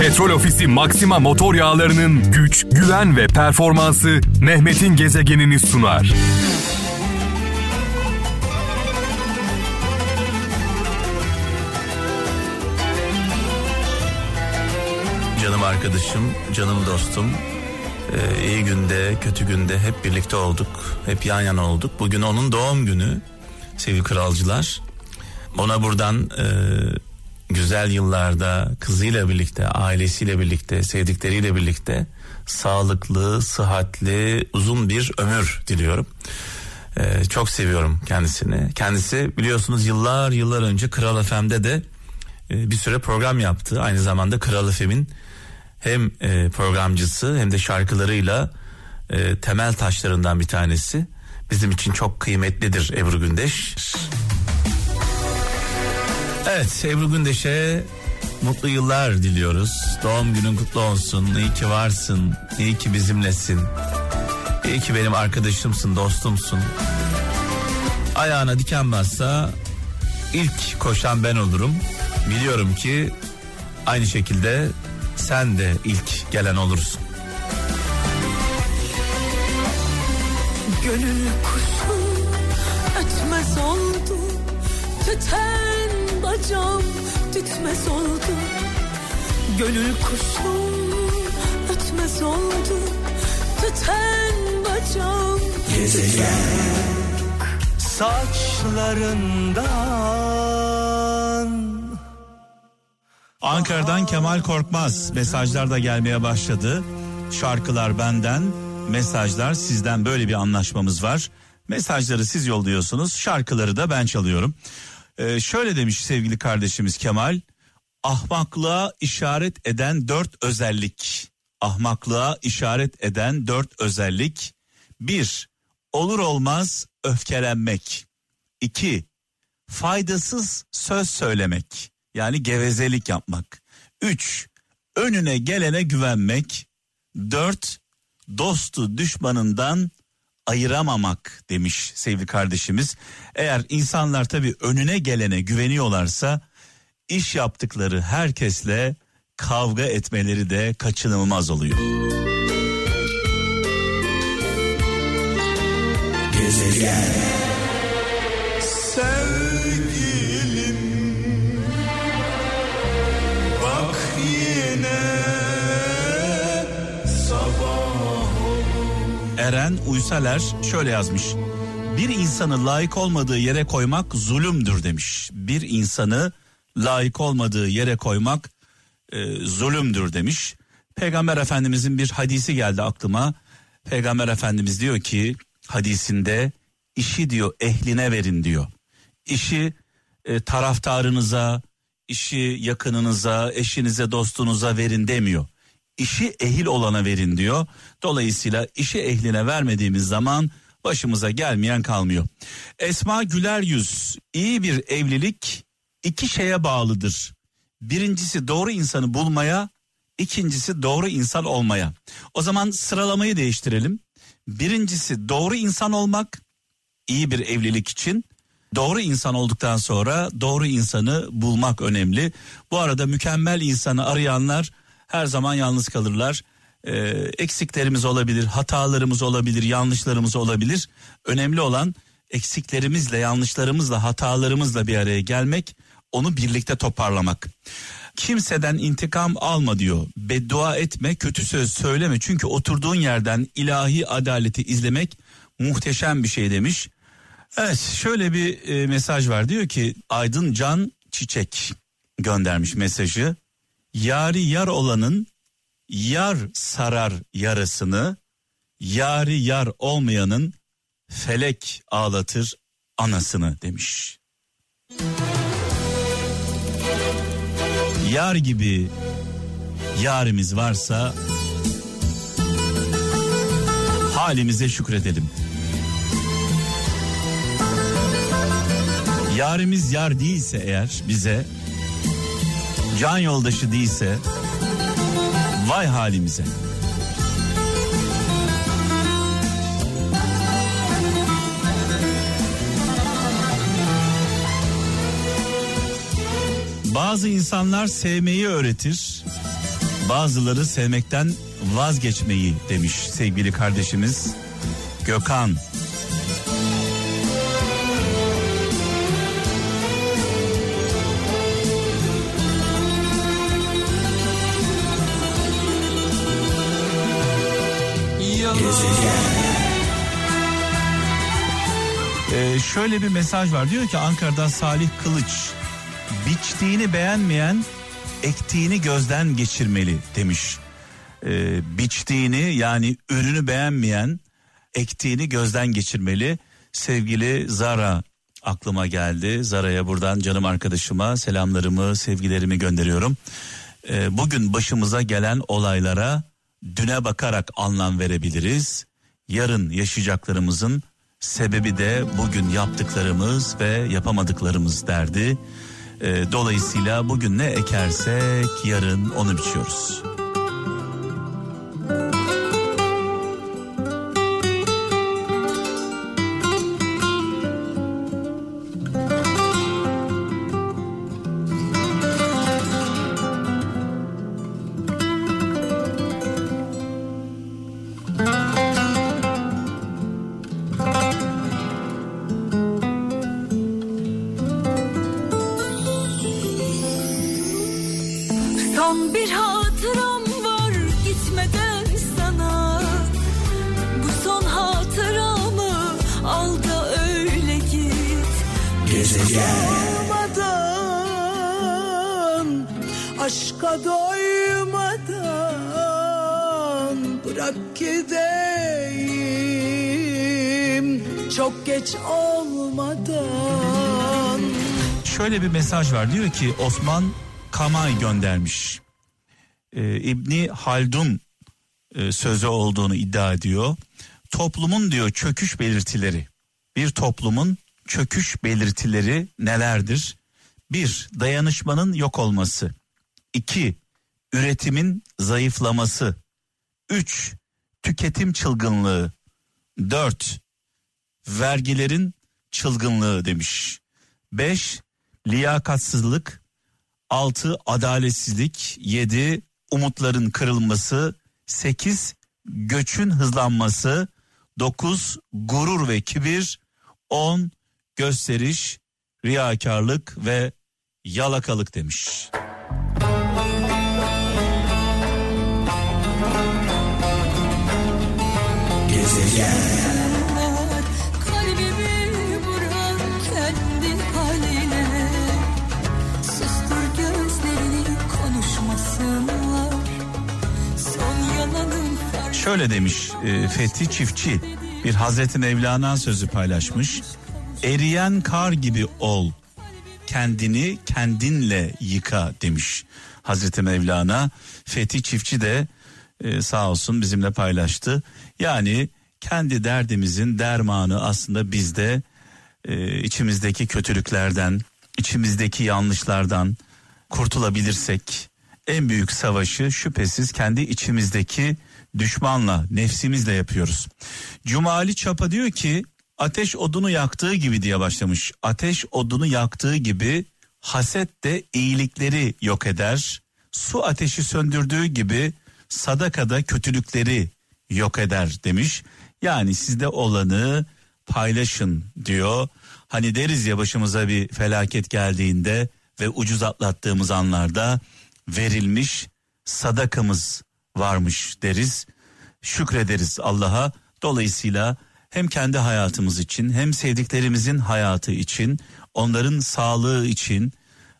Petrol Ofisi Maxima motor yağlarının güç, güven ve performansı Mehmet'in gezegenini sunar. Canım arkadaşım, canım dostum. Ee, iyi günde, kötü günde hep birlikte olduk. Hep yan yana olduk. Bugün onun doğum günü sevgili kralcılar. Ona buradan e, güzel yıllarda kızıyla birlikte, ailesiyle birlikte, sevdikleriyle birlikte sağlıklı, sıhhatli, uzun bir ömür diliyorum. Ee, çok seviyorum kendisini. Kendisi biliyorsunuz yıllar yıllar önce Kral FM'de de e, bir süre program yaptı. Aynı zamanda Kral FM'in hem e, programcısı hem de şarkılarıyla e, temel taşlarından bir tanesi. Bizim için çok kıymetlidir Ebru Gündeş. Evet Ebru Gündeş'e mutlu yıllar diliyoruz. Doğum günün kutlu olsun. İyi ki varsın. İyi ki bizimlesin. İyi ki benim arkadaşımsın, dostumsun. Ayağına diken bassa ilk koşan ben olurum. Biliyorum ki aynı şekilde sen de ilk gelen olursun. Gönül kuşu ötmez oldu Tüten bacağım tütmez oldu Gönül kuşu ötmez oldu Tüten bacağım saçlarından Ankara'dan Kemal Korkmaz mesajlar da gelmeye başladı. Şarkılar benden, mesajlar sizden böyle bir anlaşmamız var. Mesajları siz yolluyorsunuz, şarkıları da ben çalıyorum. Ee, şöyle demiş sevgili kardeşimiz Kemal, ahmaklığa işaret eden dört özellik. Ahmaklığa işaret eden dört özellik. Bir, olur olmaz öfkelenmek. İki, faydasız söz söylemek. Yani gevezelik yapmak. Üç, önüne gelene güvenmek. Dört, dostu düşmanından ayıramamak demiş sevgili kardeşimiz. Eğer insanlar tabii önüne gelene güveniyorlarsa iş yaptıkları herkesle kavga etmeleri de kaçınılmaz oluyor. Sevgilim Eren Uysaler şöyle yazmış. Bir insanı layık olmadığı yere koymak zulümdür demiş. Bir insanı layık olmadığı yere koymak e, zulümdür demiş. Peygamber Efendimizin bir hadisi geldi aklıma. Peygamber Efendimiz diyor ki hadisinde işi diyor ehline verin diyor. İşi e, taraftarınıza, işi yakınınıza, eşinize, dostunuza verin demiyor. İşi ehil olana verin diyor. Dolayısıyla işi ehline vermediğimiz zaman başımıza gelmeyen kalmıyor. Esma Güler Yüz, iyi bir evlilik iki şeye bağlıdır. Birincisi doğru insanı bulmaya, ikincisi doğru insan olmaya. O zaman sıralamayı değiştirelim. Birincisi doğru insan olmak, iyi bir evlilik için. Doğru insan olduktan sonra doğru insanı bulmak önemli. Bu arada mükemmel insanı arayanlar her zaman yalnız kalırlar. Ee, eksiklerimiz olabilir, hatalarımız olabilir, yanlışlarımız olabilir. Önemli olan eksiklerimizle, yanlışlarımızla, hatalarımızla bir araya gelmek, onu birlikte toparlamak. Kimseden intikam alma diyor. Beddua etme, kötü söz söyleme. Çünkü oturduğun yerden ilahi adaleti izlemek muhteşem bir şey demiş. Evet şöyle bir e, mesaj var diyor ki Aydın Can Çiçek göndermiş mesajı. Yari yar olanın yar sarar yarasını, yari yar olmayanın felek ağlatır anasını demiş. Yar gibi yarimiz varsa halimize şükredelim. Yarimiz yar değilse eğer bize can yoldaşı değilse vay halimize. Bazı insanlar sevmeyi öğretir. Bazıları sevmekten vazgeçmeyi demiş sevgili kardeşimiz Gökhan. Ee, şöyle bir mesaj var diyor ki Ankara'dan Salih Kılıç biçtiğini beğenmeyen ektiğini gözden geçirmeli demiş. Ee, biçtiğini yani ürünü beğenmeyen ektiğini gözden geçirmeli. Sevgili Zara aklıma geldi. Zara'ya buradan canım arkadaşıma selamlarımı, sevgilerimi gönderiyorum. Ee, bugün başımıza gelen olaylara düne bakarak anlam verebiliriz. Yarın yaşayacaklarımızın sebebi de bugün yaptıklarımız ve yapamadıklarımız derdi. Ee, dolayısıyla bugün ne ekersek yarın onu biçiyoruz. Doymadan, aşka doymadan bırak gideyim çok geç olmadan. Şöyle bir mesaj var diyor ki Osman Kamay göndermiş. Ee, İbni Haldun e, sözü olduğunu iddia ediyor. Toplumun diyor çöküş belirtileri. Bir toplumun çöküş belirtileri nelerdir? Bir, dayanışmanın yok olması. İki, üretimin zayıflaması. Üç, tüketim çılgınlığı. Dört, vergilerin çılgınlığı demiş. Beş, liyakatsızlık. Altı, adaletsizlik. Yedi, umutların kırılması. Sekiz, göçün hızlanması. Dokuz, gurur ve kibir. On, gösteriş, riyakarlık ve yalakalık demiş. Fark Şöyle demiş e, Fethi Çiftçi bir Hazreti Mevlana sözü paylaşmış. Eriyen kar gibi ol kendini kendinle yıka demiş Hazreti Mevlana. Fethi Çiftçi de e, sağ olsun bizimle paylaştı. Yani kendi derdimizin dermanı aslında bizde e, içimizdeki kötülüklerden, içimizdeki yanlışlardan kurtulabilirsek en büyük savaşı şüphesiz kendi içimizdeki düşmanla, nefsimizle yapıyoruz. Cumali Çapa diyor ki ateş odunu yaktığı gibi diye başlamış. Ateş odunu yaktığı gibi haset de iyilikleri yok eder. Su ateşi söndürdüğü gibi sadaka da kötülükleri yok eder demiş. Yani sizde olanı paylaşın diyor. Hani deriz ya başımıza bir felaket geldiğinde ve ucuz atlattığımız anlarda verilmiş sadakamız varmış deriz. Şükrederiz Allah'a. Dolayısıyla hem kendi hayatımız için hem sevdiklerimizin hayatı için, onların sağlığı için,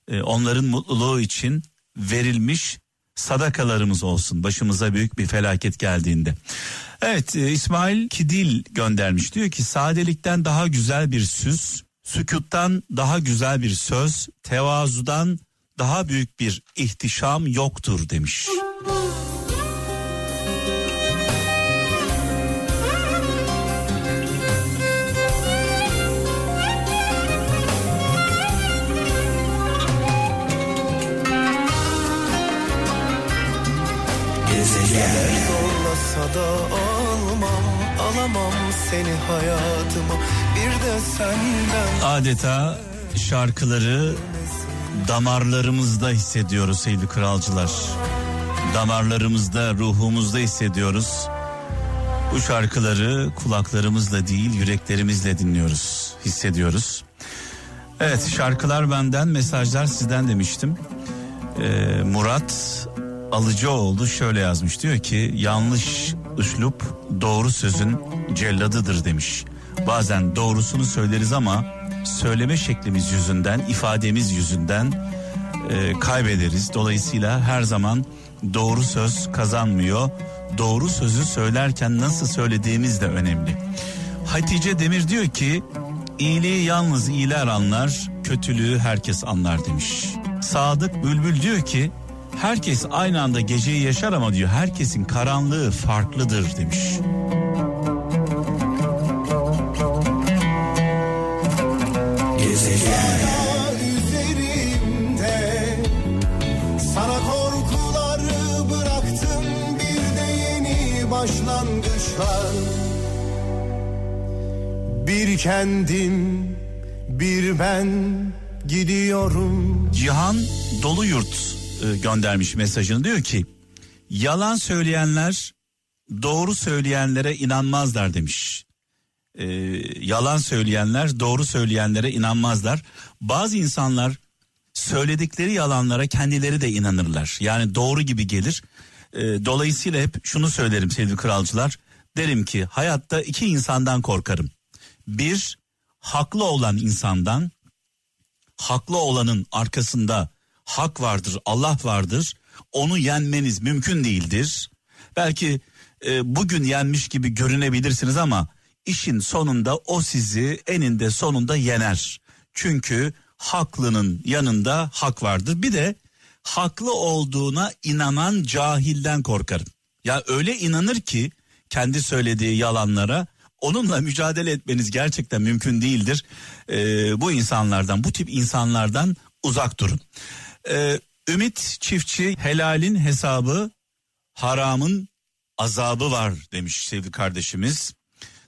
e, onların mutluluğu için verilmiş sadakalarımız olsun başımıza büyük bir felaket geldiğinde. Evet e, İsmail Kidil göndermiş diyor ki sadelikten daha güzel bir süs, sükuttan daha güzel bir söz, tevazudan daha büyük bir ihtişam yoktur demiş. Zorlasa da almam Alamam seni hayatıma Bir de senden Adeta şarkıları damarlarımızda hissediyoruz sevgili kralcılar. Damarlarımızda, ruhumuzda hissediyoruz. Bu şarkıları kulaklarımızla değil yüreklerimizle dinliyoruz, hissediyoruz. Evet şarkılar benden, mesajlar sizden demiştim. Ee, Murat Alıcıoğlu şöyle yazmış diyor ki yanlış üslup doğru sözün celladıdır demiş. Bazen doğrusunu söyleriz ama söyleme şeklimiz yüzünden, ifademiz yüzünden e, kaybederiz. Dolayısıyla her zaman doğru söz kazanmıyor. Doğru sözü söylerken nasıl söylediğimiz de önemli. Hatice Demir diyor ki iyiliği yalnız iyiler anlar, kötülüğü herkes anlar demiş. Sadık Bülbül diyor ki herkes aynı anda geceyi yaşar ama diyor herkesin karanlığı farklıdır demiş. yeni başlangıçlar. Bir kendim bir ben gidiyorum. Cihan Dolu Yurt e, göndermiş mesajını diyor ki yalan söyleyenler doğru söyleyenlere inanmazlar demiş. E, yalan söyleyenler doğru söyleyenlere inanmazlar. Bazı insanlar söyledikleri yalanlara kendileri de inanırlar. Yani doğru gibi gelir. E, dolayısıyla hep şunu söylerim sevgili kralcılar. Derim ki hayatta iki insandan korkarım. Bir haklı olan insandan haklı olanın arkasında hak vardır, Allah vardır. Onu yenmeniz mümkün değildir. Belki e, bugün yenmiş gibi görünebilirsiniz ama işin sonunda o sizi eninde sonunda yener. Çünkü haklının yanında hak vardır. Bir de haklı olduğuna inanan cahilden korkarım. Ya öyle inanır ki kendi söylediği yalanlara onunla mücadele etmeniz gerçekten mümkün değildir. Ee, bu insanlardan, bu tip insanlardan uzak durun. Ee, Ümit Çiftçi helalin hesabı, haramın azabı var demiş sevgili kardeşimiz.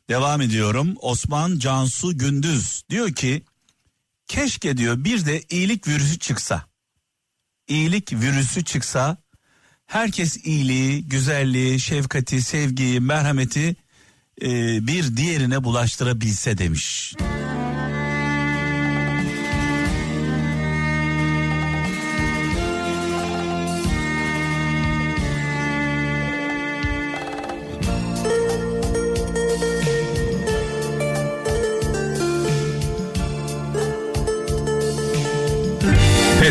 Devam ediyorum. Osman Cansu Gündüz diyor ki keşke diyor bir de iyilik virüsü çıksa. İyilik virüsü çıksa herkes iyiliği, güzelliği, şefkati, sevgiyi, merhameti e, bir diğerine bulaştırabilse demiş.